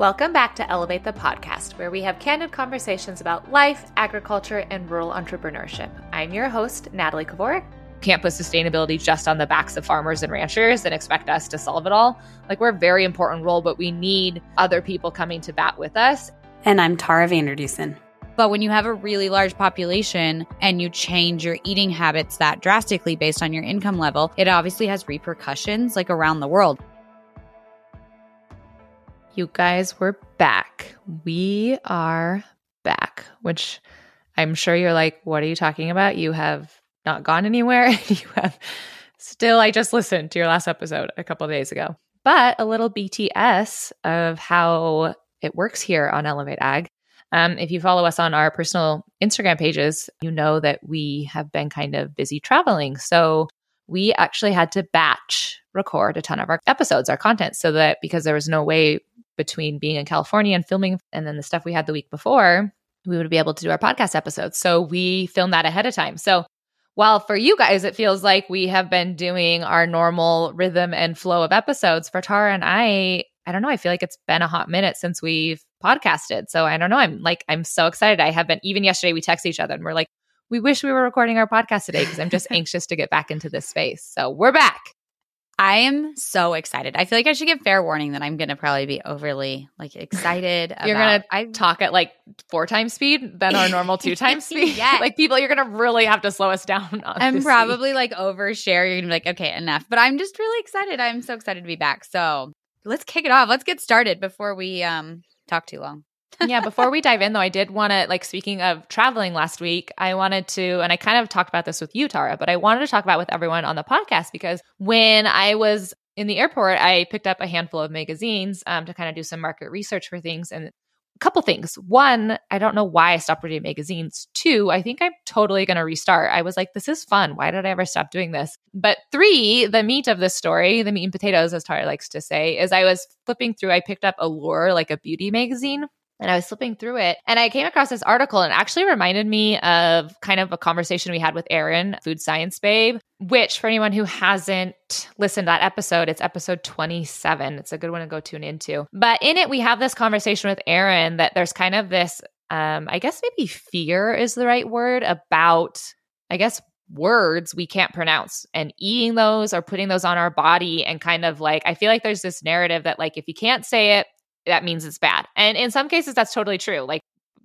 Welcome back to Elevate the Podcast, where we have candid conversations about life, agriculture, and rural entrepreneurship. I'm your host, Natalie Kovarik. Can't put sustainability just on the backs of farmers and ranchers and expect us to solve it all. Like, we're a very important role, but we need other people coming to bat with us. And I'm Tara Vander Dussen. But when you have a really large population and you change your eating habits that drastically based on your income level, it obviously has repercussions like around the world. You guys, we're back. We are back, which I'm sure you're like, what are you talking about? You have not gone anywhere. you have still, I just listened to your last episode a couple days ago. But a little BTS of how it works here on Elevate Ag. Um, if you follow us on our personal Instagram pages, you know that we have been kind of busy traveling. So we actually had to batch record a ton of our episodes, our content, so that because there was no way between being in California and filming and then the stuff we had the week before, we would be able to do our podcast episodes. So we filmed that ahead of time. So while for you guys, it feels like we have been doing our normal rhythm and flow of episodes, for Tara and I, I don't know. I feel like it's been a hot minute since we've podcasted. So I don't know. I'm like, I'm so excited. I have been, even yesterday, we text each other and we're like, we wish we were recording our podcast today because I'm just anxious to get back into this space. So we're back. I am so excited. I feel like I should give fair warning that I'm going to probably be overly like excited. you're going to I talk at like four times speed than our normal two times speed. yeah. Like people, you're going to really have to slow us down. I'm probably like overshare. You're going to be like, okay, enough. But I'm just really excited. I'm so excited to be back. So let's kick it off. Let's get started before we um talk too long yeah, before we dive in though, I did want to like speaking of traveling last week, I wanted to and I kind of talked about this with you Tara, but I wanted to talk about with everyone on the podcast because when I was in the airport, I picked up a handful of magazines um, to kind of do some market research for things and a couple things. One, I don't know why I stopped reading magazines. Two, I think I'm totally going to restart. I was like, this is fun. Why did I ever stop doing this? But three, the meat of this story, the meat and potatoes, as Tara likes to say, is I was flipping through, I picked up Allure, like a beauty magazine and I was flipping through it and I came across this article and actually reminded me of kind of a conversation we had with Erin, Food Science Babe, which for anyone who hasn't listened to that episode, it's episode 27. It's a good one to go tune into. But in it, we have this conversation with Erin that there's kind of this, um, I guess maybe fear is the right word about, I guess, words we can't pronounce and eating those or putting those on our body and kind of like i feel like there's this narrative that like if you can't say it that means it's bad. And in some cases, that's totally true. Like,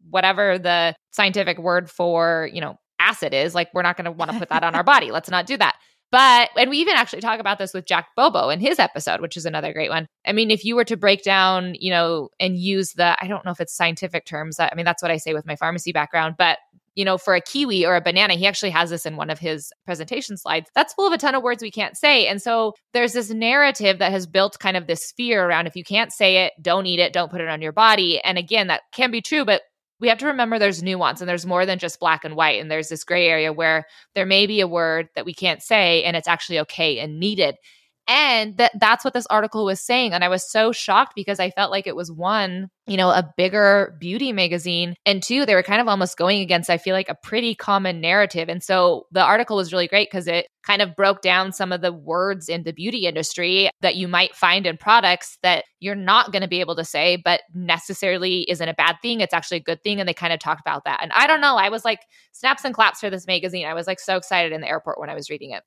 whatever the scientific word for, you know, acid is, like, we're not going to want to put that on our body. Let's not do that. But, and we even actually talk about this with Jack Bobo in his episode, which is another great one. I mean, if you were to break down, you know, and use the, I don't know if it's scientific terms. I mean, that's what I say with my pharmacy background, but you know, for a kiwi or a banana, he actually has this in one of his presentation slides. That's full of a ton of words we can't say. And so there's this narrative that has built kind of this fear around if you can't say it, don't eat it, don't put it on your body. And again, that can be true, but we have to remember there's nuance and there's more than just black and white. And there's this gray area where there may be a word that we can't say and it's actually okay and needed and that that's what this article was saying. And i was so shocked because i felt like it was one you know a bigger beauty magazine. And two they were kind of almost going against i feel like a pretty common narrative. And so the article was really great because it kind of broke down some of the words in the beauty industry that you might find in products that you're not going to be able to say but necessarily isn't a bad thing. It's actually a good thing. And they kind of talked about that. And i don't know i was like snaps and claps for this magazine. I was like so excited in the airport when i was reading it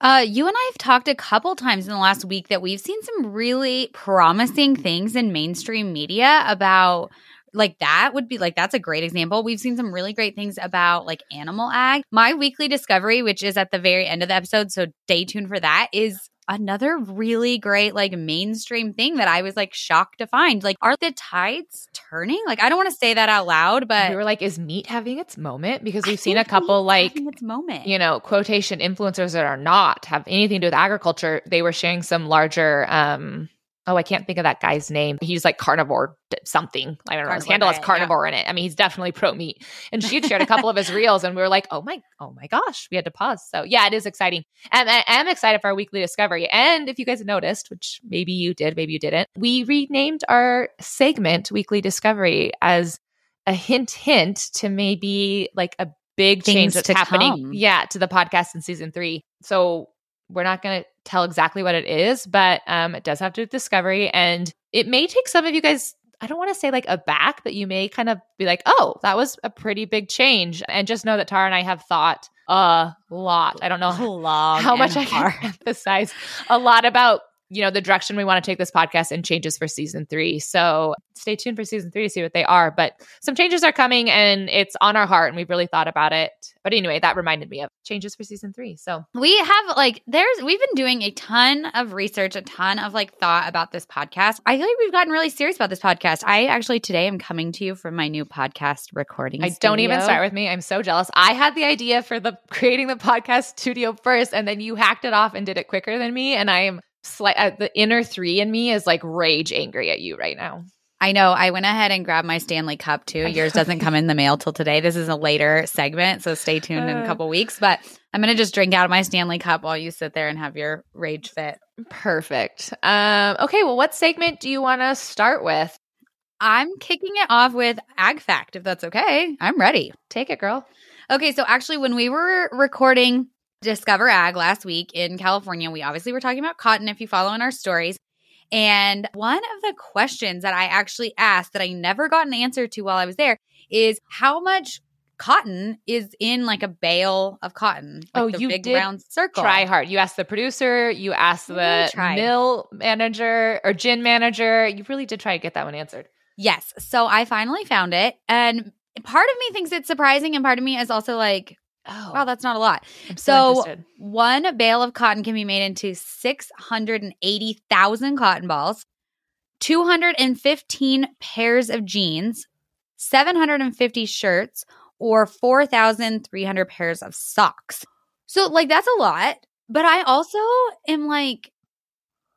uh, you and I have talked a couple times in the last week that we've seen some really promising things in mainstream media about like that would be like that's a great example. We've seen some really great things about like animal ag. My weekly discovery, which is at the very end of the episode, so stay tuned for that, is another really great like mainstream thing that I was like shocked to find. Like, are the tides turning? Like, I don't want to say that out loud, but we were like, is meat having its moment? Because we've I seen a couple like its moment, you know, quotation influencers that are not have anything to do with agriculture. They were sharing some larger um oh, I can't think of that guy's name. He's like carnivore something. I don't know. His handle has carnivore yeah. in it. I mean, he's definitely pro meat. And she had shared a couple of his reels, and we were like, oh my, oh my gosh, we had to pause. So yeah, it is exciting. And I am excited for our weekly discovery. And if you guys noticed, which maybe you did, maybe you didn't, we renamed our segment Weekly Discovery as a hint, hint to maybe like a big Things change that's happening. Come. Yeah, to the podcast in season three. So we're not going to tell exactly what it is, but um, it does have to do with discovery. And it may take some of you guys I don't want to say like a back, but you may kind of be like, oh, that was a pretty big change. And just know that Tara and I have thought a lot. I don't know Long how much I can hard. emphasize a lot about you know the direction we want to take this podcast and changes for season three so stay tuned for season three to see what they are but some changes are coming and it's on our heart and we've really thought about it but anyway that reminded me of changes for season three so We have like there's we've been doing a ton of research, a ton of like thought about this podcast. I feel like we've gotten really serious about this podcast. I actually today am coming to you from my new podcast recording. I don't even start with me. I'm so jealous. I had the idea for the creating the podcast studio first, and then you hacked it off and did it quicker than me. And I am slight. Uh, the inner three in me is like rage angry at you right now. I know. I went ahead and grabbed my Stanley Cup too. Yours doesn't come in the mail till today. This is a later segment, so stay tuned in a Uh. couple weeks. But I'm gonna just drink out of my Stanley Cup while you sit there and have your rage fit. Perfect. Um, okay. Well, what segment do you want to start with? I'm kicking it off with Ag Fact, if that's okay. I'm ready. Take it, girl. Okay, so actually, when we were recording Discover Ag last week in California, we obviously were talking about cotton if you follow in our stories. And one of the questions that I actually asked that I never got an answer to while I was there is how much cotton is in like a bale of cotton? Like Oh, the you big did round circle. Try hard. You asked the producer. You asked the mill manager or gin manager. You really did try to get that one answered. Yes. So I finally found it. And part of me thinks it's surprising, and part of me is also like, Oh, wow, that's not a lot. I'm so- interested. One bale of cotton can be made into 680,000 cotton balls, 215 pairs of jeans, 750 shirts, or 4,300 pairs of socks. So, like, that's a lot. But I also am like,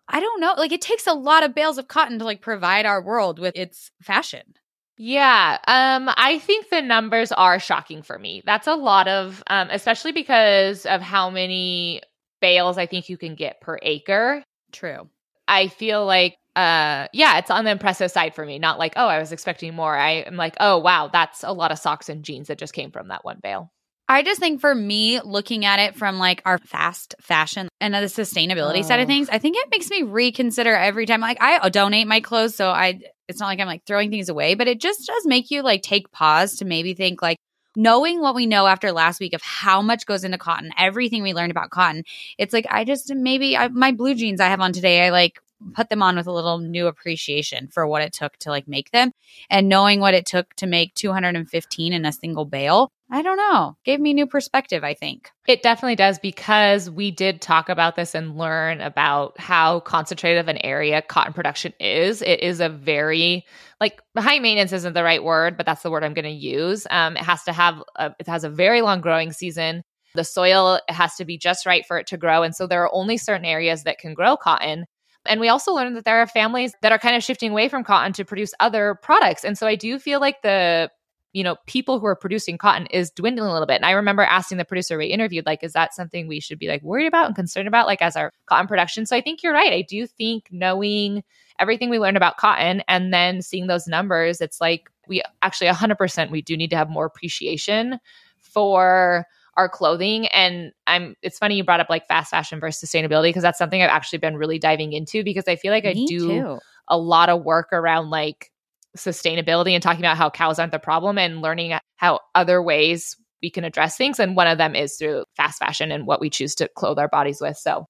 I don't know. Like, it takes a lot of bales of cotton to like provide our world with its fashion. Yeah, um, I think the numbers are shocking for me. That's a lot of, um, especially because of how many bales I think you can get per acre. True. I feel like, uh, yeah, it's on the impressive side for me. Not like, oh, I was expecting more. I am like, oh, wow, that's a lot of socks and jeans that just came from that one bale. I just think for me, looking at it from like our fast fashion and the sustainability side of Oh. things, I think it makes me reconsider every time. Like I donate my clothes, so I it's not like I'm like throwing things away, but it just does make you like take pause to maybe think like knowing what we know after last week of how much goes into cotton, everything we learned about cotton. It's like I just maybe I, my blue jeans I have on today, I like put them on with a little new appreciation for what it took to like make them and knowing what it took to make 215 in a single bale i don't know gave me new perspective i think It definitely does because we did talk about this and learn about how concentrated of an area cotton production is. It is a very like high maintenance isn't the right word, but that's the word I'm going to use. Um, it has to have a, it has a very long growing season. The soil has to be just right for it to grow, and so there are only certain areas that can grow cotton. And we also learned that there are families that are kind of shifting away from cotton to produce other products. And so I do feel like the you know, people who are producing cotton is dwindling a little bit. And I remember asking the producer we interviewed, like, is that something we should be like worried about and concerned about, like as our cotton production? So I think you're right. I do think knowing everything we learned about cotton and then seeing those numbers, it's like we actually 100% we do need to have more appreciation for our clothing and i'm it's funny you brought up like fast fashion versus sustainability because that's something i've actually been really diving into because i feel like i do too. a lot of work around like sustainability and talking about how cows aren't the problem and learning how other ways we can address things. And one of them is through fast fashion and what we choose to clothe our bodies with. So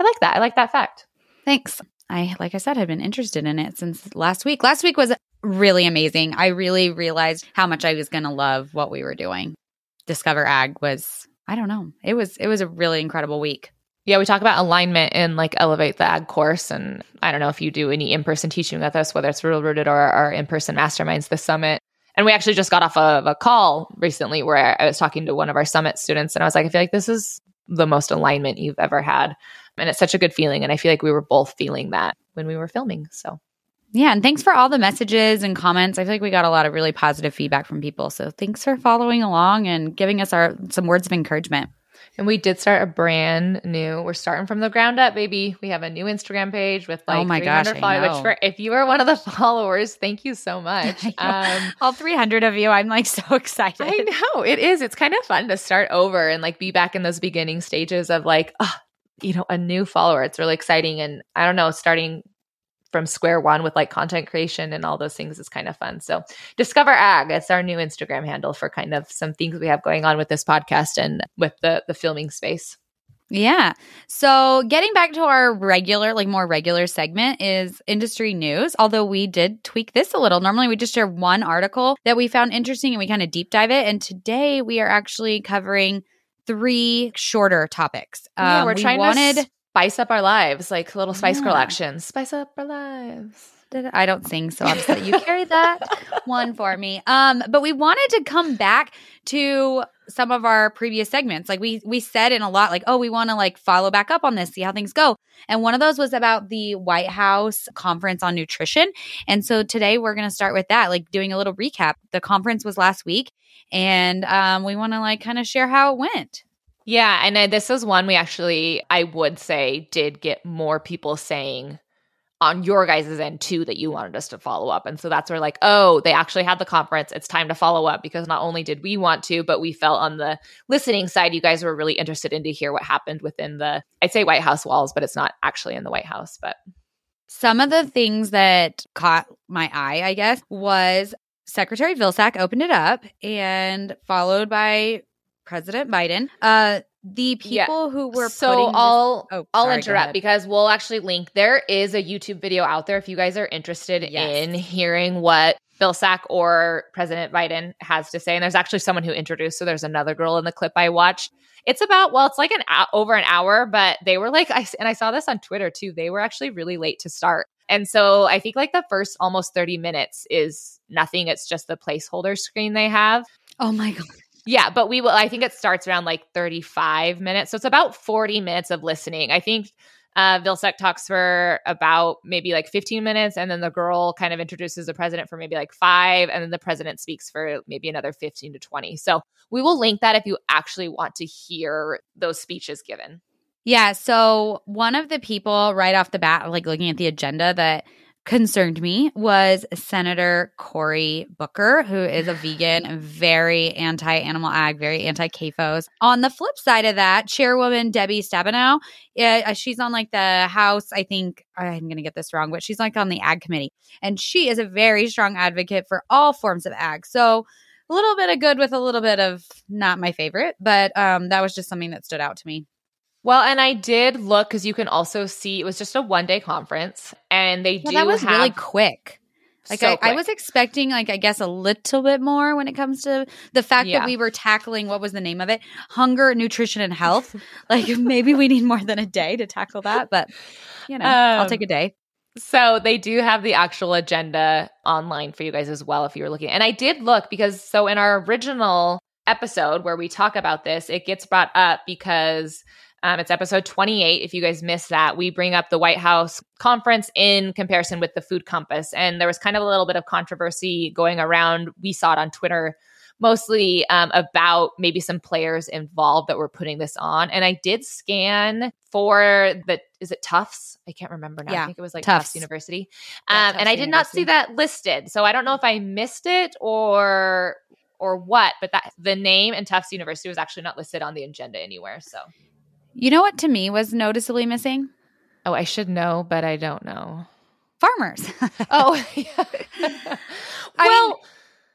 I like that. I like that fact. thanks i like i said had been interested in it since last week last week was really amazing i really realized how much i was going to love what we were doing discover ag was i don't know it was it was a really incredible week Yeah, we talk about alignment in like Elevate the Ag course. And I don't know if you do any in person teaching with us, whether it's Rural Rooted or our in person masterminds, the summit. And we actually just got off of a call recently where I was talking to one of our summit students and I was like, I feel like this is the most alignment you've ever had. And it's such a good feeling. And I feel like we were both feeling that when we were filming. So yeah and thanks for all the messages and comments i feel like we got a lot of really positive feedback from people so thanks for following along and giving us our some words of encouragement And we did start a brand new. We're starting from the ground up, baby. We have a new Instagram page with like Oh my 300 I followers. Which for if you are one of the followers, thank you so much. Um, all 300 of you i'm like so excited I know it is. It's kind of fun to start over and like be back in those beginning stages of like, ah, you know, a new follower. It's really exciting, and I don't know, starting from square one with like content creation and all those things is kind of fun. So discover ag. It's our new Instagram handle for kind of some things we have going on with this podcast and with the the filming space. Yeah. So getting back to our regular, like more regular segment is industry news. Although we did tweak this a little. Normally we just share one article that we found interesting and we kind of deep dive it. And today we are actually covering three shorter topics. Yeah, um, we're we trying wanted, to spice up our lives, like little spice yeah. girl actions. Spice up our lives. I don't sing, so obviously you carry that one for me. Um, but we wanted to come back to some of our previous segments. Like we we said in a lot, like, oh, we want to like follow back up on this, see how things go. And one of those was about the White House conference on nutrition. And so today we're gonna start with that, like doing a little recap. The conference was last week, and um, we want to like kind of share how it went. Yeah, and uh, this is one we actually, I would say, did get more people saying on your guys' end too that you wanted us to follow up. And so that's where like, oh, they actually had the conference. It's time to follow up because not only did we want to, but we felt on the listening side, you guys were really interested in to hear what happened within the I'd say White House walls, but it's not actually in the White House. But some of the things that caught my eye, I guess, was Secretary Vilsack opened it up and followed by President Biden. Uh the people yeah. who were so I'll oh, I'll interrupt because we'll actually link. There is a YouTube video out there if you guys are interested yes. in hearing what Vilsack or President Biden has to say. And there's actually someone who introduced. So there's another girl in the clip I watched. It's about well, it's like an over an hour, but they were like I and I saw this on Twitter too. They were actually really late to start. And so I think like the first almost 30 minutes is nothing. It's just the placeholder screen they have. Oh my god. Yeah, but we will. I think it starts around like 35 minutes. So it's about 40 minutes of listening. I think uh, Vilsack talks for about maybe like 15 minutes, and then the girl kind of introduces the president for maybe like five, and then the president speaks for maybe another 15 to 20. So we will link that if you actually want to hear those speeches given. Yeah. So one of the people right off the bat, like looking at the agenda that concerned me was Senator Cory Booker, who is a vegan, very anti animal ag, very anti CAFOs. On the flip side of that, Chairwoman Debbie Stabenow, uh, she's on like the House, I think, I'm going to get this wrong, but she's like on the ag committee. And she is a very strong advocate for all forms of ag. So, a little bit of good with a little bit of not my favorite, but um, that was just something that stood out to me. Well, and I did look because you can also see it was just a one day conference, and they do that was have, really quick. Like so I, quick. I, was expecting, like I guess, a little bit more when it comes to the fact yeah. that we were tackling what was the name of it, hunger, nutrition, and health. like maybe we need more than a day to tackle that, but you know, um, I'll take a day. So they do have the actual agenda online for you guys as well if you were looking. And I did look because so in our original episode where we talk about this, it gets brought up because um, it's episode 28. If you guys missed that, we bring up the White House conference in comparison with the Food Compass. And there was kind of a little bit of controversy going around. We saw it on Twitter mostly um, about maybe some players involved that were putting this on. And I did scan for the, is it Tufts? I can't remember now. Yeah, I think it was like Tufts, Tufts University. Um, Tufts and I did University. not see that listed. So I don't know if I missed it or or what, but that the name and Tufts University was actually not listed on the agenda anywhere. So you know what to me was noticeably missing? Oh, I should know, but I don't know. Farmers. oh, well, mean,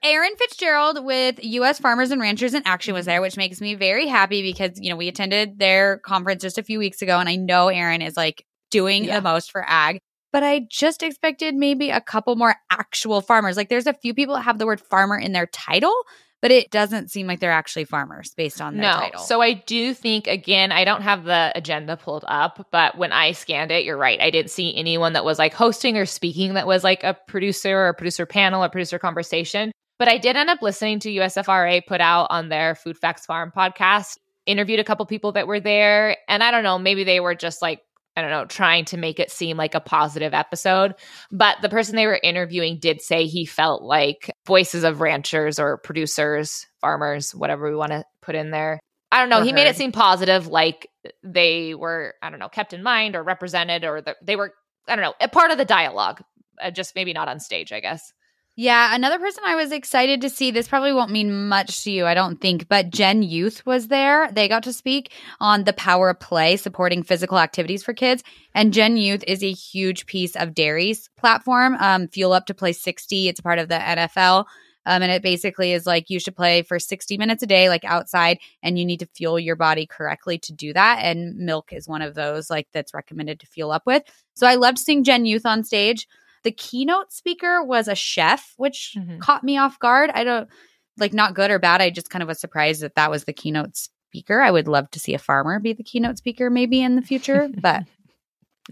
Erin Fitzgerald with U.S. Farmers and Ranchers in Action was there, which makes me very happy because you know we attended their conference just a few weeks ago, and I know Erin is like doing yeah. the most for ag. But I just expected maybe a couple more actual farmers. Like there's a few people that have the word farmer in their title, but it doesn't seem like they're actually farmers based on their no. title. So I do think again, I don't have the agenda pulled up, but when I scanned it, you're right. I didn't see anyone that was like hosting or speaking that was like a producer or a producer panel or producer conversation. But I did end up listening to USFRA put out on their Food Facts Farm podcast, interviewed a couple people that were there. And I don't know, maybe they were just like I don't know, trying to make it seem like a positive episode. But the person they were interviewing did say he felt like voices of ranchers or producers, farmers, whatever we want to put in there. I don't know. he made it seem positive, like they were, I don't know, kept in mind or represented or the, they were, I don't know, a part of the dialogue, uh, just maybe not on stage, I guess. Yeah, another person I was excited to see. This probably won't mean much to you, I don't think, but Gen Youth was there. They got to speak on the power of play, supporting physical activities for kids. And Gen Youth is a huge piece of Dairy's platform, um, Fuel Up to Play 60. It's part of the NFL. Um, and it basically is like you should play for 60 minutes a day, like outside, and you need to fuel your body correctly to do that. And milk is one of those, like, that's recommended to fuel up with. So I loved seeing Gen Youth on stage. The keynote speaker was a chef, which Mhm. caught me off guard. I don't like not good or bad. I just kind of was surprised that that was the keynote speaker. I would love to see a farmer be the keynote speaker maybe in the future, but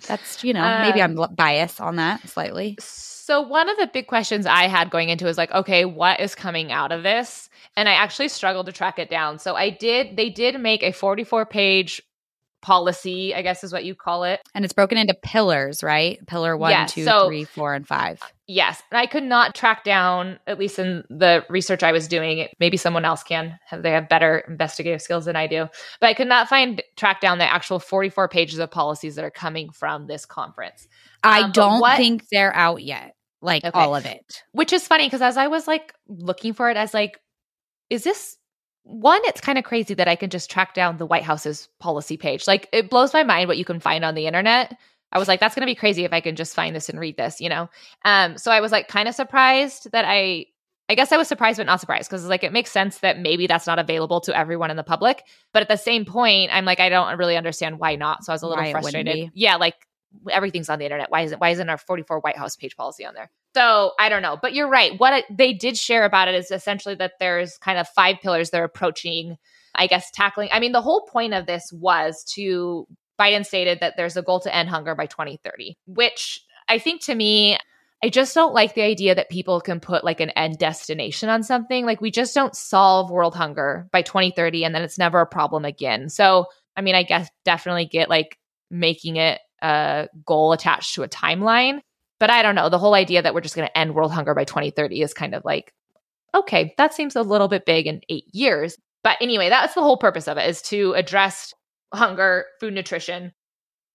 that's, you know, maybe Uh, I'm biased on that slightly. So one of the big questions I had going into is like, okay, what is coming out of this? And I actually struggled to track it down. So I did they did make a 44 page policy, I guess is what you call it. And it's broken into pillars, right? Pillar one, Yes, two, so- three, four, and five. Yes. And I could not track down, at least in the research I was doing, maybe someone else can. They have better investigative skills than I do. But I could not find track down the actual 44 pages of policies that are coming from this conference. I Um, but don't what- think they're out yet. Like Okay. all of it. which is funny because as I was like looking for it, as like, is this one? It's kind of crazy that I can just track down the White House's policy page. Like, it blows my mind what you can find on the internet. I was like, that's going to be crazy if I can just find this and read this, you know? Um, so I was like kind of surprised that I, I guess I was surprised, but not surprised because like it makes sense that maybe that's not available to everyone in the public. But at the same point, I'm like, I don't really understand why not. So I was a little Why frustrated. Yeah, like everything's on the internet. Why isn't why isn't our 44 White House page policy on there? So I don't know, but you're right. What it, they did share about it is essentially that there's kind of five pillars they're approaching. I guess tackling. I mean, the whole point of this was to Biden stated that there's a goal to end hunger by 2030, which I think to me, I just don't like the idea that people can put like an end destination on something. Like we just don't solve world hunger by 2030 and then it's never a problem again. So, I mean, I guess definitely get like making it a goal attached to a timeline. But I don't know. The whole idea that we're just going to end world hunger by 2030 is kind of like, okay, that seems a little bit big in eight years. But anyway, that's the whole purpose of it is to address hunger, food nutrition.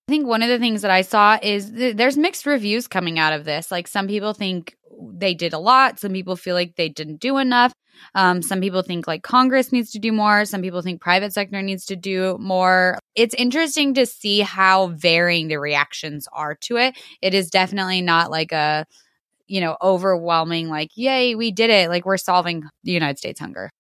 I think one of the things that I saw is th- there's mixed reviews coming out of this. Like some people think they did a lot, some people feel like they didn't do enough. Um, some people think like Congress needs to do more. Some people think private sector needs to do more. It's interesting to see how varying the reactions are to it. It is definitely not like a you know overwhelming like yay we did it like we're solving the United States hunger.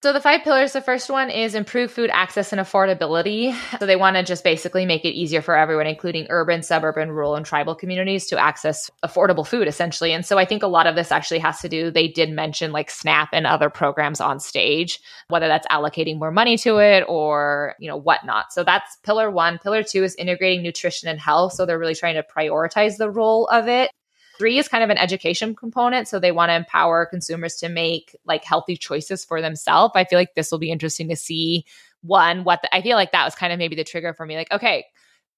So the five pillars, the first one is improve food access and affordability. So they want to just basically make it easier for everyone, including urban, suburban, rural, and tribal communities to access affordable food essentially. And so I think a lot of this actually has to do, they did mention like SNAP and other programs on stage, whether that's allocating more money to it or, you know, whatnot. So that's pillar one. Pillar two is integrating nutrition and health. So they're really trying to prioritize the role of it. Three is kind of an education component. So they want to empower consumers to make like healthy choices for themselves. I feel like this will be interesting to see one, what the, I feel like that was kind of maybe the trigger for me. Like, okay,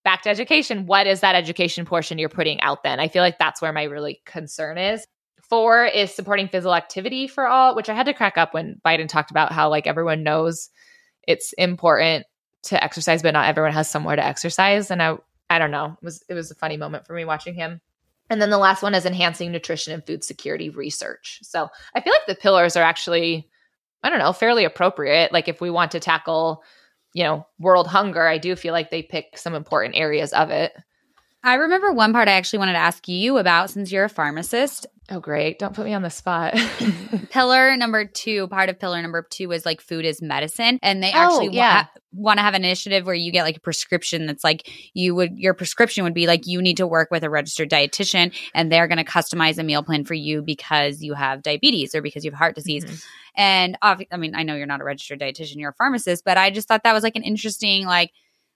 back to education. What is that education portion you're putting out then? I feel like that's where my really concern is. Four is supporting physical activity for all, which I had to crack up when Biden talked about how like everyone knows it's important to exercise, but not everyone has somewhere to exercise. And I I don't know. It was it was a funny moment for me watching him. And then the last one is enhancing nutrition and food security research. So I feel like the pillars are actually, I don't know, fairly appropriate. Like if we want to tackle, you know, world hunger, I do feel like they pick some important areas of it. I remember one part I actually wanted to ask you about since you're a pharmacist. Oh, great. Don't put me on the spot. pillar number two, part of pillar number two is like food is medicine. And they Oh, actually wa- yeah. ha- want to have an initiative where you get like a prescription that's like you would, your prescription would be like you need to work with a registered dietitian and they're going to customize a meal plan for you because you have diabetes or because you have heart disease. Mhm. And I mean, I know you're not a registered dietitian, you're a pharmacist, but I just thought that was like an interesting, like,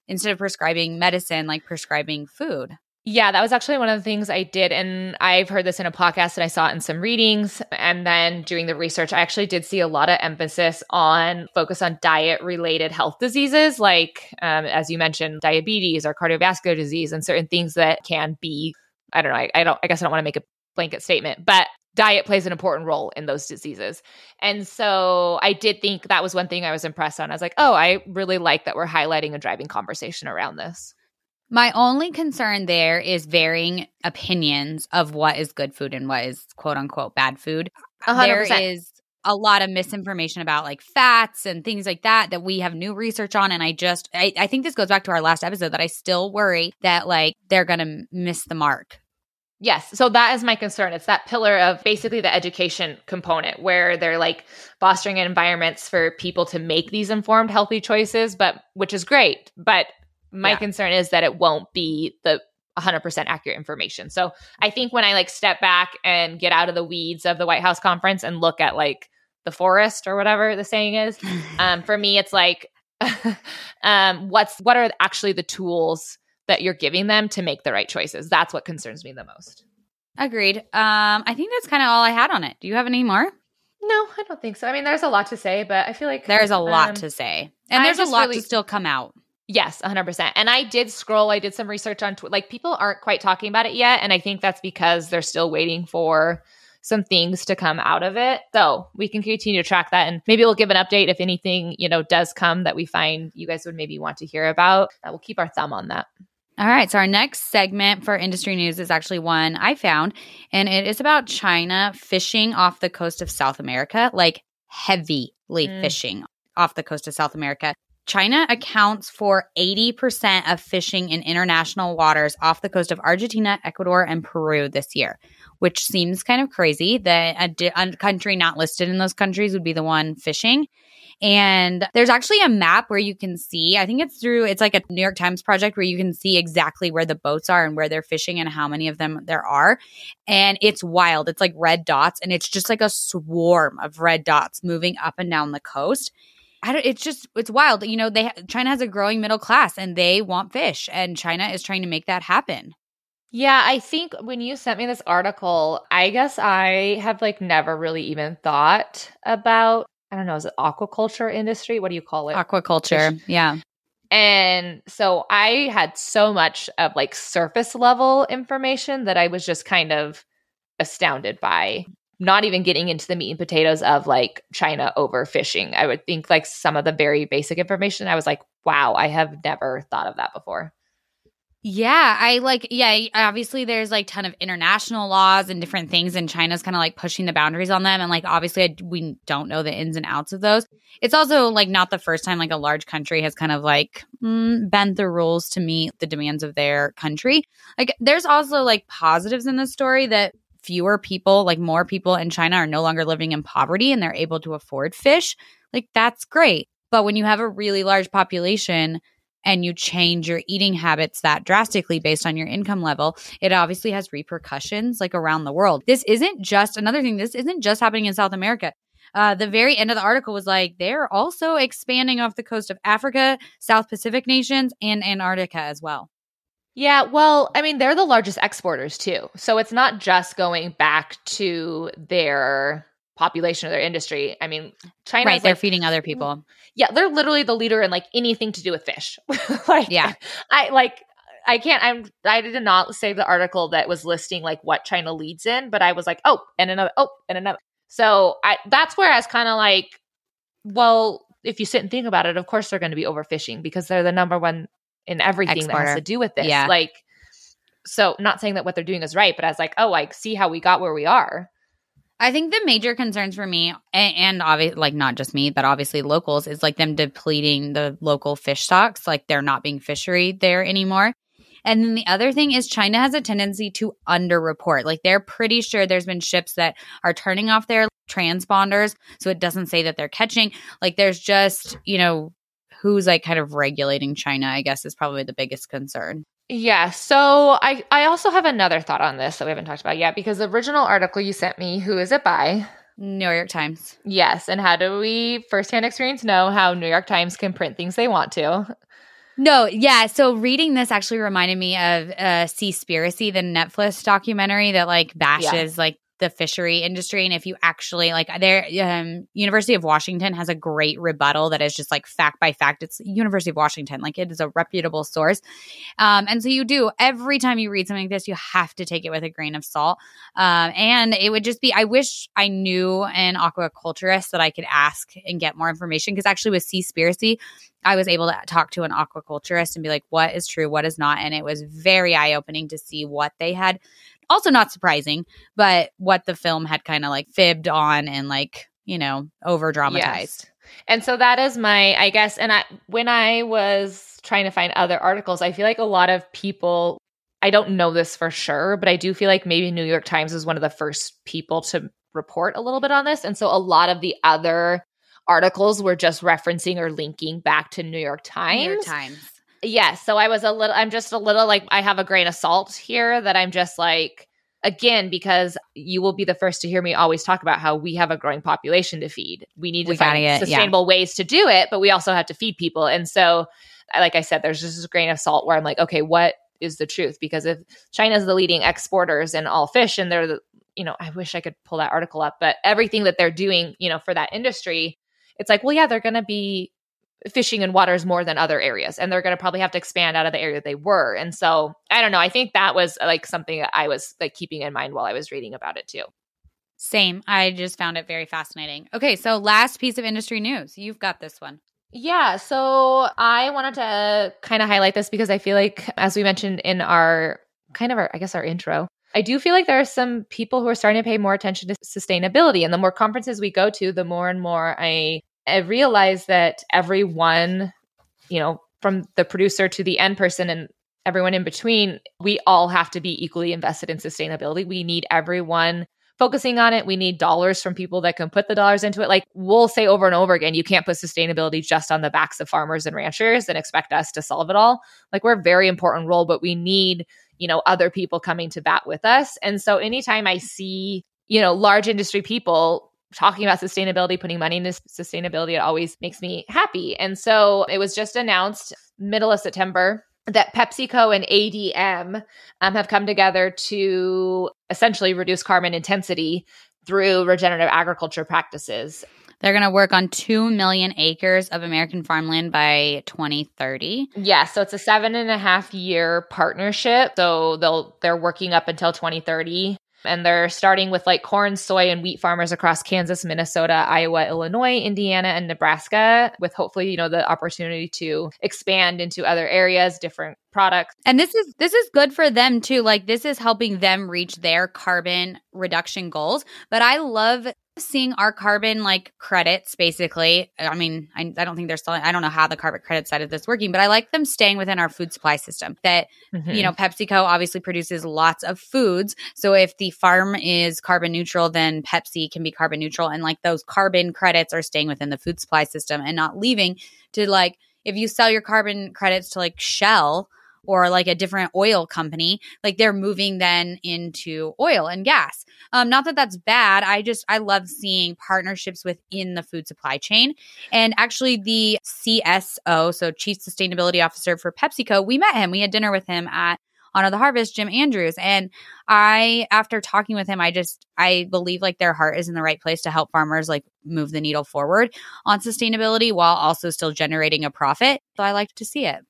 instead of prescribing medicine, like prescribing food. Yeah, that was actually one of the things I did. And I've heard this in a podcast and I saw it in some readings. And then doing the research, I actually did see a lot of emphasis on focus on diet related health diseases, like, um, as you mentioned, diabetes or cardiovascular disease and certain things that can be, I don't know, I, I don't, I guess I don't want to make a blanket statement, but diet plays an important role in those diseases. And so I did think that was one thing I was impressed on. I was like, oh, I really like that we're highlighting and driving conversation around this. My only concern there is varying opinions of what is good food and what is quote unquote bad food. 100%. There is a lot of misinformation about like fats and things like that that we have new research on. And I just, I, I think this goes back to our last episode that I still worry that like they're going to miss the mark. Yes. So that is my concern. It's that pillar of basically the education component where they're like fostering environments for people to make these informed, healthy choices, but which is great. But my Yeah. concern is that it won't be the 100% accurate information. So I think when I like step back and get out of the weeds of the White House conference and look at like the forest or whatever the saying is, um, for me, it's like, um, what's what are actually the tools that you're giving them to make the right choices? That's what concerns me the most. Agreed. Um, I think that's kind of all I had on it. Do you have any more? No, I don't think so. I mean, there's a lot to say, but I feel like There's a lot um, to say, and I there's a lot really- to still come out. Yes, 100%. And I did scroll, I did some research on Twitter. Like people aren't quite talking about it yet, and I think that's because they're still waiting for some things to come out of it. So, we can continue to track that and maybe we'll give an update if anything, you know, does come that we find you guys would maybe want to hear about. We'll keep our thumb on that. All right. So our next segment for industry news is actually one I found, and it is about China fishing off the coast of South America, like heavily Mm. fishing off the coast of South America. China accounts for 80% of fishing in international waters off the coast of Argentina, Ecuador, and Peru this year, which seems kind of crazy that a, di- a country not listed in those countries would be the one fishing. And there's actually a map where you can see, I think it's through, it's like a New York Times project where you can see exactly where the boats are and where they're fishing and how many of them there are. And it's wild. It's like red dots and it's just like a swarm of red dots moving up and down the coast. It's just, it's wild. You know, they, China has a growing middle class and they want fish and China is trying to make that happen. Yeah, I think when you sent me this article, I guess I have like never really even thought about I don't know, is it aquaculture industry? What do you call it? Aquaculture. Yeah. And so I had so much of like surface level information that I was just kind of astounded by not even getting into the meat and potatoes of like China overfishing. I would think like some of the very basic information. I was like, wow, I have never thought of that before. Yeah, I like yeah, obviously there's like ton of international laws and different things and China's kind of like pushing the boundaries on them and like obviously I, we don't know the ins and outs of those. It's also like not the first time like a large country has kind of like mm, bent the rules to meet the demands of their country. Like there's also like positives in this story that fewer people, like more people in China are no longer living in poverty and they're able to afford fish. Like that's great. But when you have a really large population and you change your eating habits that drastically based on your income level, it obviously has repercussions like around the world. This isn't just another thing, this isn't just happening in South America. Uh, the very end of the article was like they're also expanding off the coast of Africa, South Pacific nations, and Antarctica as well. Yeah, well, I mean, they're the largest exporters too. So it's not just going back to their population or their industry. I mean, China right, they're like, feeding other people. yeah, they're literally the leader in like anything to do with fish. like, Yeah. I like, I can't, I'm, I did not save the article that was listing like what China leads in, but I was like, oh, and another, oh, and another. So I, that's where I was kind of like, well, if you sit and think about it, of course they're going to be overfishing because they're the number one in everything that has to do with this. Yeah. Like, so not saying that what they're doing is right, but I was like, oh, I see how we got where we are. I think the major concerns for me, and, and obviously, like not just me, but obviously locals, is like them depleting the local fish stocks. Like they're not being fishery there anymore. And then the other thing is China has a tendency to underreport. Like they're pretty sure there's been ships that are turning off their transponders so it doesn't say that they're catching. Like there's just, you know, who's like kind of regulating China, I guess is probably the biggest concern. Yeah. So I I also have another thought on this that we haven't talked about yet because the original article you sent me, who is it by? New York Times. Yes. And how do we firsthand experience know how New York Times can print things they want to? No, yeah. So reading this actually reminded me of uh Seaspiracy, the Netflix documentary that like bashes like the fishery industry and if you actually like there um University of Washington has a great rebuttal that is just like fact by fact it's University of Washington like it is a reputable source um and so you do every time you read something like this you have to take it with a grain of salt um and it would just be I wish I knew an aquaculturist that I could ask and get more information because actually with Seaspiracy I was able to talk to an aquaculturist and be like, what is true, what is not. And it was very eye opening to see what they had. Also, not surprising, but what the film had kind of like fibbed on and like, you know, over dramatized. Yes. And so that is my, I guess, and I, when I was trying to find other articles, I feel like a lot of people, I don't know this for sure, but I do feel like maybe New York Times was one of the first people to report a little bit on this. And so a lot of the other articles were just referencing or linking back to New York Times. New York Times. Yes. So I was a little, I'm just a little like, I have a grain of salt here that I'm just like, again, because you will be the first to hear me always talk about how we have a growing population to feed. We need to we find get, sustainable yeah. ways to do it, but we also have to feed people. And so, like I said, there's just this grain of salt where I'm like, okay, what is the truth? Because if China's the leading exporters in all fish and they're the, you know, I wish I could pull that article up, but everything that they're doing, you know, for that industry, it's like, well, yeah, they're going to be fishing in waters more than other areas and they're going to probably have to expand out of the area they were. And so i don't know i think that was uh, like something i was like keeping in mind while i was reading about it too. Same i just found it very fascinating. Okay so last piece of industry news you've got this one. Yeah, so I wanted to kind of highlight this because I feel like, as we mentioned in our kind of our, I guess, our intro, I do feel like there are some people who are starting to pay more attention to sustainability. And the more conferences we go to, the more and more I, I realize that everyone, you know, from the producer to the end person and everyone in between, we all have to be equally invested in sustainability. We need everyone focusing on it. We need dollars from people that can put the dollars into it. Like we'll say over and over again, you can't put sustainability just on the backs of farmers and ranchers and expect us to solve it all. Like we're a very important role, but we need you know other people coming to bat with us and so anytime i see you know large industry people talking about sustainability putting money into sustainability it always makes me happy and so it was just announced middle of september that PepsiCo and ADM um, have come together to essentially reduce carbon intensity through regenerative agriculture practices. They're going to work on 2 million acres of American farmland by 2030. Yeah. So it's a seven and a half year partnership. So they'll, they're working up until 2030 and they're starting with like corn, soy, and wheat farmers across Kansas, Minnesota, Iowa, Illinois, Indiana, and Nebraska, with hopefully, you know, the opportunity to expand into other areas, different products. And this is this is good for them too. Like this is helping them reach their carbon reduction goals. But I love seeing our carbon like credits basically. I mean I, I, don't think they're selling i don't know how the carbon credit side of this working but i like them staying within our food supply system that mm-hmm. you know pepsico obviously produces lots of foods. So if the farm is carbon neutral then pepsi can be carbon neutral. And like those carbon credits are staying within the food supply system and not leaving to like if you sell your carbon credits to like shell or like a different oil company, like they're moving then into oil and gas. Um, not that that's bad. I just, I love seeing partnerships within the food supply chain. And actually, the CSO, so Chief Sustainability Officer for PepsiCo, we met him. We had dinner with him at Honor the Harvest, Jim Andrews. And I, after talking with him, I just, I believe like their heart is in the right place to help farmers like move the needle forward on sustainability while also still generating a profit. So I like to see it.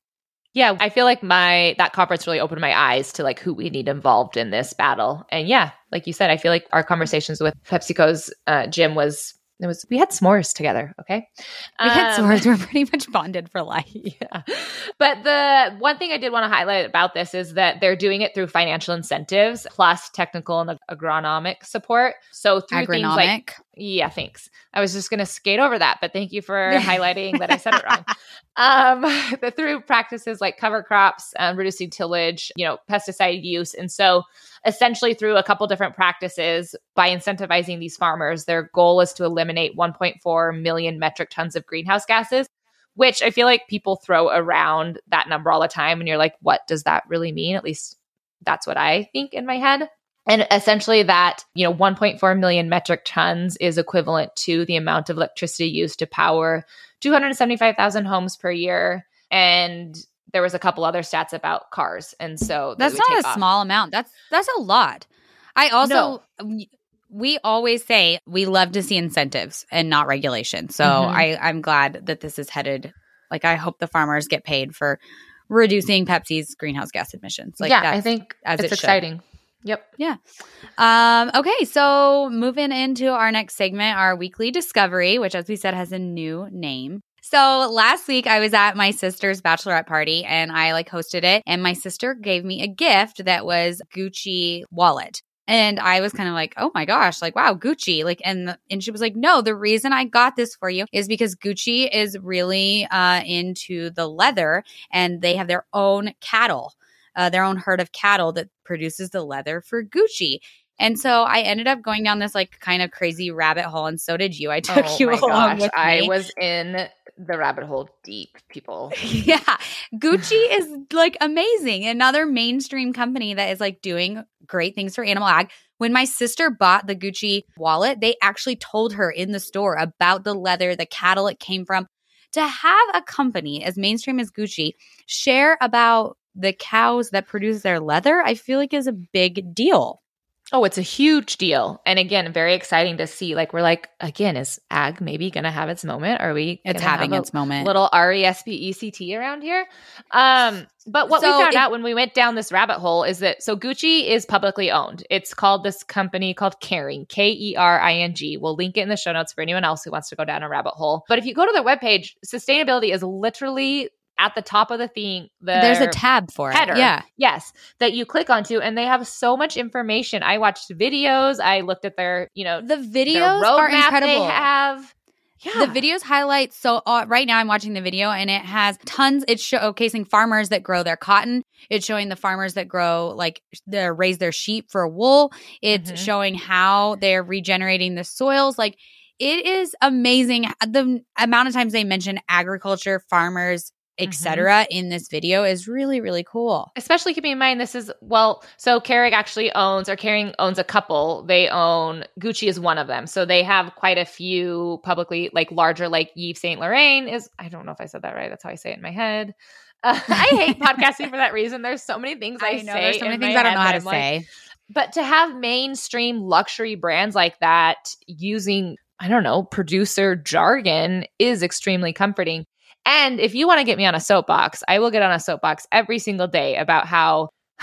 Yeah, I feel like my that conference really opened my eyes to like who we need involved in this battle. And yeah, like you said, I feel like our conversations with PepsiCo's uh, Jim was it was we had s'mores together okay? We had um, s'mores. We're pretty much bonded for life. Yeah. But the one thing i did want to highlight about this is that they're doing it through financial incentives plus technical and agronomic support. So through agronomic. things like yeah thanks i was just going to skate over that but thank you for highlighting that i said it wrong um but through practices like cover crops and reducing tillage you know pesticide use and so essentially through a couple different practices by incentivizing these farmers. Their goal is to eliminate 1.4 million metric tons of greenhouse gases, which I feel like people throw around that number all the time. And you're like, what does that really mean? At least that's what I think in my head. And essentially, that, you know, 1.4 million metric tons is equivalent to the amount of electricity used to power 275,000 homes per year. And there was a couple other stats about cars, and so that's not a off. small amount. That's that's a lot. I also. No. we always say we love to see incentives and not regulation. So Mhm. I, I'm glad that this is headed. Like I hope the farmers get paid for reducing Pepsi's greenhouse gas emissions. Like yeah, I think as it's it should. Yep. Um, okay, so moving into our next segment, our weekly discovery, which, as we said, has a new name. So last week I was at my sister's bachelorette party and I like hosted it, and my sister gave me a gift that was Gucci wallet. And I was kind of like, oh my gosh, like, wow, Gucci. Like, and, and she was like, no, the reason I got this for you is because Gucci is really uh, into the leather and they have their own cattle, uh, their own herd of cattle that produces the leather for Gucci. And so I ended up going down this like kind of crazy rabbit hole, and so did you. I took Oh you my along gosh, I was in the rabbit hole deep, people. yeah, Gucci is like amazing. Another mainstream company that is like doing great things for animal ag. When my sister bought the Gucci wallet, they actually told her in the store about the leather, the cattle it came from. To have a company as mainstream as Gucci share about the cows that produce their leather, I feel like is a big deal. Oh, it's a huge deal. And again, very exciting to see. Like, we're like, again, is ag maybe going to have its moment? Are we? It's having its moment. Little R E S P E C T around here. Um, but what So we found it- out when we went down this rabbit hole is that so Gucci is publicly owned. It's called this company called Kering, K E R I N G. We'll link it in the show notes for anyone else who wants to go down a rabbit hole. But if you go to their webpage, sustainability is literally at the top of the thing. There's a tab for it. header. Yeah. Yes, that you click onto, and they have so much information. I watched videos. I looked at their, you know, The videos are incredible. They have. Yeah. The videos highlight so uh, right now I'm watching the video and it has tons. It's showcasing farmers that grow their cotton. It's showing the farmers that grow like they raise their sheep for wool. It's Mhm. showing how they're regenerating the soils. Like it is amazing the amount of times they mention agriculture, farmers, Etc. in this video is really really cool. especially keeping in mind this is well so Keurig actually owns or Kering owns a couple they own Gucci is one of them so they have quite a few publicly like larger like Yves Saint Laurent is I don't know if I said that right that's how I say it in my head uh, I hate podcasting for that reason there's so many things I, know say there's so many things I don't know how to I'm like, say. but to have mainstream luxury brands like that using I don't know producer jargon is extremely comforting and if you want to get me on a soapbox, I will get on a soapbox every single day about how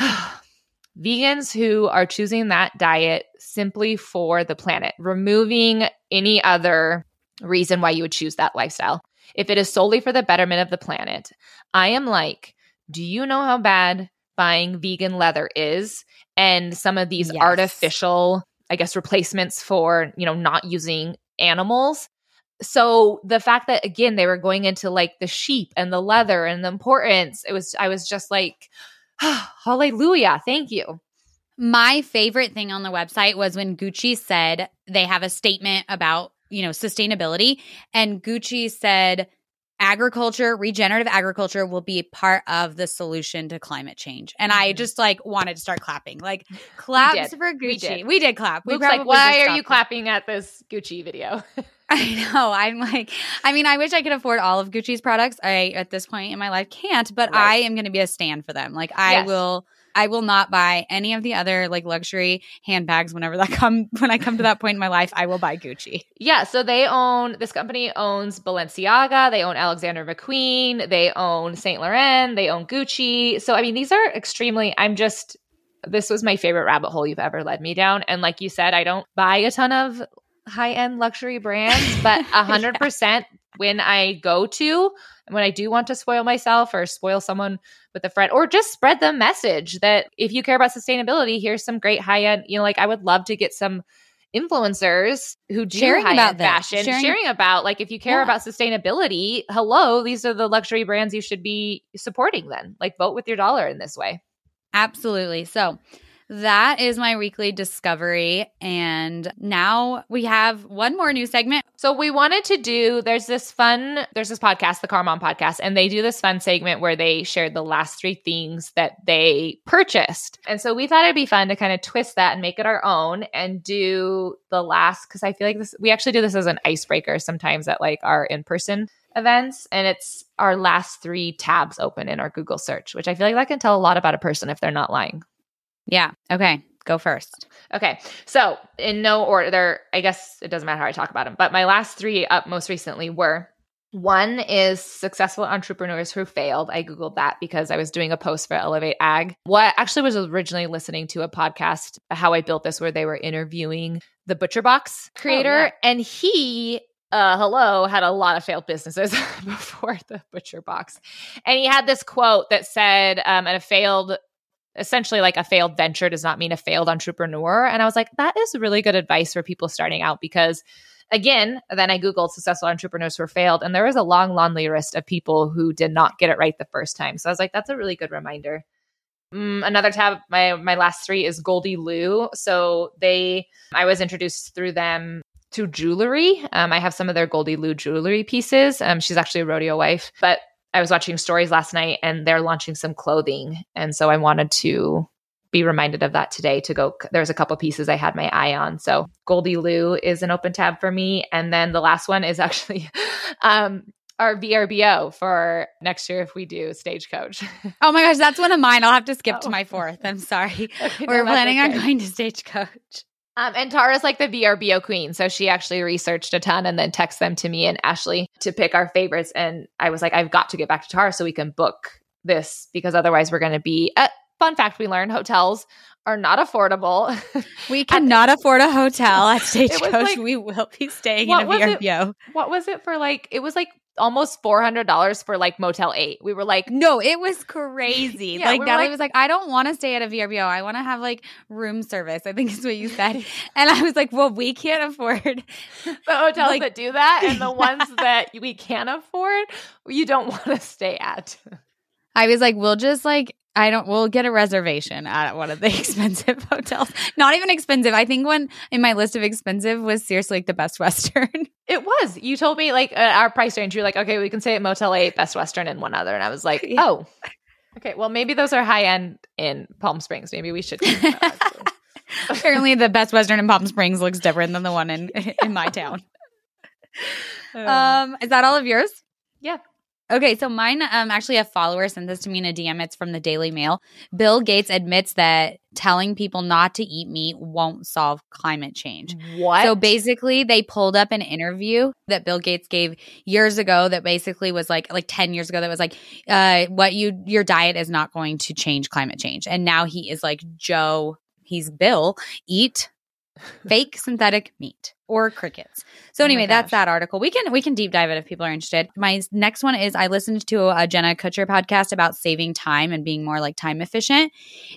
vegans who are choosing that diet simply for the planet, removing any other reason why you would choose that lifestyle. If it is solely for the betterment of the planet, I am like, do you know how bad buying vegan leather is? And some of these Yes. artificial, I guess, replacements for, you know, not using animals so the fact that again they were going into like the sheep and the leather and the importance it was i was just like hallelujah thank you. My favorite thing on the website was when Gucci said they have a statement about, you know, sustainability and Gucci said agriculture, regenerative agriculture will be part of the solution to climate change. And I Mhm. just like wanted to start clapping. Like claps for Gucci. We did. did, clap. We luke's like why are you clapping at this gucci video I know. I'm like, I mean, I wish I could afford all of Gucci's products. I, at this point in my life, can't, but Right. I am going to be a stand for them. Like, I Yes. will, I will not buy any of the other like luxury handbags whenever that come, when I come to that point in my life, I will buy Gucci. yeah so they own this company owns balenciaga they own alexander mcqueen they own saint laurent they own gucci. So i mean these are extremely i'm just this was my favorite rabbit hole you've ever led me down. And like you said i don't buy a ton of high-end luxury brands but a hundred percent when i go to and when i do want to spoil myself or spoil someone with a friend or just spread the message that if you care about sustainability here's some great high-end you know like i would love to get some influencers who do Sharing about fashion Sharing- sharing, about like if you care Yeah. about sustainability hello these are the luxury brands you should be supporting then like vote with your dollar in this way Absolutely. So that is my weekly discovery. And now we have one more new segment. So we wanted to do there's this fun there's this podcast, the Car Mom podcast, and they do this fun segment where they shared the last three things that they purchased. And so we thought it'd be fun to kind of twist that and make it our own and do the last because I feel like this we actually do this as an icebreaker sometimes at like our in-person events and it's our last three tabs open in our Google search, which I feel like that can tell a lot about a person if they're not lying. Yeah. Okay. Go first. Okay. So, in no order, I guess it doesn't matter how I talk about them, but my last three up most recently were one is successful entrepreneurs who failed. I Googled that because I was doing a post for Elevate Ag. What actually was originally listening to a podcast, How I Built This, where they were interviewing the Butcher Box creator. Oh, yeah. And he, uh, hello, had a lot of failed businesses before the Butcher Box. And he had this quote that said, um, and a failed essentially like a failed venture does not mean a failed entrepreneur. And I was like, that is really good advice for people starting out because again, then I Googled successful entrepreneurs who failed, and there was a long laundry list of people who did not get it right the first time. So I was like, that's a really good reminder. Mm, another tab, my my last three is Goldie Lew. So they, I was introduced through them to jewelry. Um, I have some of their Goldie Lew jewelry pieces. Um, she's actually a rodeo wife, but I was watching stories last night, and they're launching some clothing, and so I wanted to be reminded of that today to go there's a couple pieces i had my eye on so goldie lew is an open tab for me and then the last one is actually um our vrbo for next year if we do stagecoach Oh my gosh, that's one of mine. I'll have to skip to Oh. my fourth. I'm sorry. Okay, We're no, planning on going to Stagecoach. Um, and Tara's like the VRBO queen. So she actually researched a ton and then texted them to me and Ashley to pick our favorites. And I was like, I've got to get back to Tara so we can book this because otherwise we're going to be. Uh, fun fact we learned hotels are not affordable. We cannot afford a hotel at Stagecoach. like- we will be staying in a was it? VRBO. what was it for like, it was like almost $400 for like Motel 8. We were like, No, it was crazy. Yeah, like we Natalie like- was like, I don't want to stay at a VRBO. I want to have like room service. I think is what you said. and I was like, well, we can't afford. the hotels Like- that do that and the ones that we can't afford, you don't want to stay at. I was like, we'll just like, I don't, we'll get a reservation at one of the expensive hotels. Not even expensive. I think one in my list of expensive was seriously like the Best Western. It was. You told me like uh, our price range. You're like, okay, we can stay at Motel 8, Best Western, and one other. And I was like, Yeah. oh, okay. Well, maybe those are high end in Palm Springs. Maybe we should. that. Apparently, the Best Western in Palm Springs looks different than the one in in my town. Um, is that all of yours? yeah. Okay, so mine um actually a follower sent this to me in a DM. It's from the Daily Mail. Bill Gates admits that telling people not to eat meat won't solve climate change. What? So basically, they pulled up an interview that Bill Gates gave years ago. That basically was like like ten years ago. That was like, uh, what you your diet is not going to change climate change. And now he is like Joe. He's Bill. Eat fake synthetic meat or crickets. So Oh anyway, that's that article. We can we can deep dive it if people are interested. My next one is I listened to a Jenna Kutcher podcast about saving time and being more like time efficient,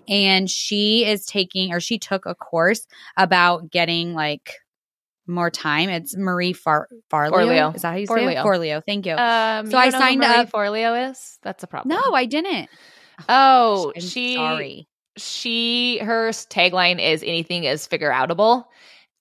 and she is taking or she took a course about getting like more time. It's Marie Far Farleo. Forleo. Is that how you say it? Forleo. Forleo. Thank you. Um, So you I signed Marie up- Forleo is that's a problem. no, I didn't. Oh, I'm she. sorry. She. Her tagline is anything is figure outable.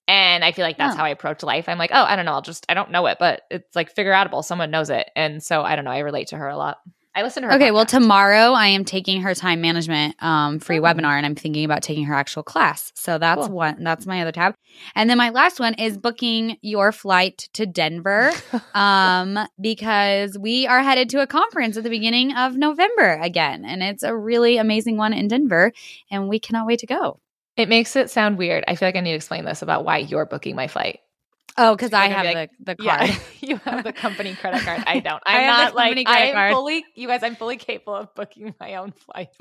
And I feel like that's Oh. how I approach life. I'm like, oh, I don't know. I'll just, I don't know it, but it's like figure outable. Someone knows it. And so I don't know. I relate to her a lot. I listen to her. Okay, well, tomorrow I am taking her time management um, free Oh. webinar, and I'm thinking about taking her actual class. So that's Cool. one. That's my other tab, and then my last one is booking your flight to Denver, um, because we are headed to a conference at the beginning of November again, and it's a really amazing one in Denver, and we cannot wait to go. It makes it sound weird. I feel like I need to explain this about why you're booking my flight. Oh, because I have be like, the the card. Yeah, you have the company credit card. I don't. I I'm the not like I'm card. fully. You guys, I'm fully capable of booking my own flights.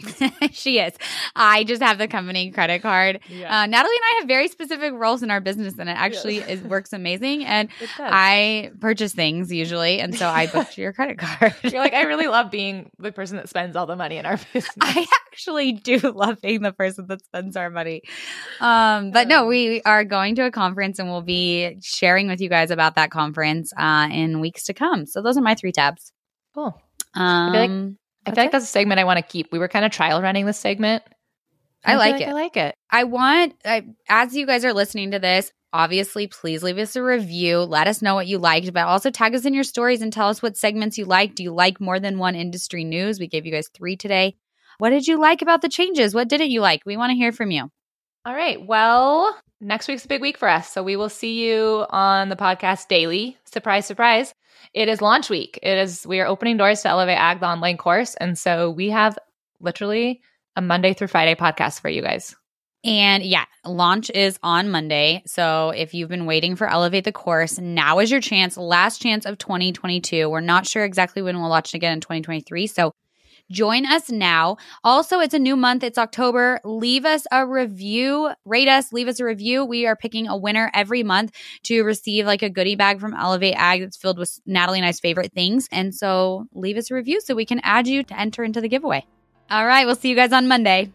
she is. I just have the company credit card. Yeah, Uh, Natalie and I have very specific roles in our business, and it actually is works amazing. And. I purchase things usually, and so I booked your credit card. You're like, I really love being the person that spends all the money in our business. I actually do love being the person that spends our money. Um, but no, Um, we are going to a conference, and we'll be sharing with you guys about that conference uh, in weeks to come. So those are my three tabs. cool. Um, feel like I feel like that's a segment I want to keep. We were kind of trial running this segment. I feel like it. I like it. I want, I, as you guys are listening to this, obviously, please leave us a review. Let us know what you liked, but also tag us in your stories and tell us what segments you like. Do you like more than one industry news? We gave you guys three today. What did you like about the changes? What didn't you like? We want to hear from you. All right. Well, next week's a big week for us. So we will see you on the podcast daily. Surprise, surprise. It is launch week. It is, we are opening doors to Elevate Ag, the online course. And so we have literally a Monday through Friday podcast for you guys. And yeah, launch is on Monday. So if you've been waiting for Elevate the course, now is your chance, last chance of 2022. We're not sure exactly when we'll launch again in 2023. So Join us now. Also, it's a new month. It's October. Leave us a review, rate us, leave us a review. We are picking a winner every month to receive like a goodie bag from Elevate Ag that's filled with Natalie and I's favorite things. And so leave us a review so we can add you to enter into the giveaway. All right, we'll see you guys on Monday.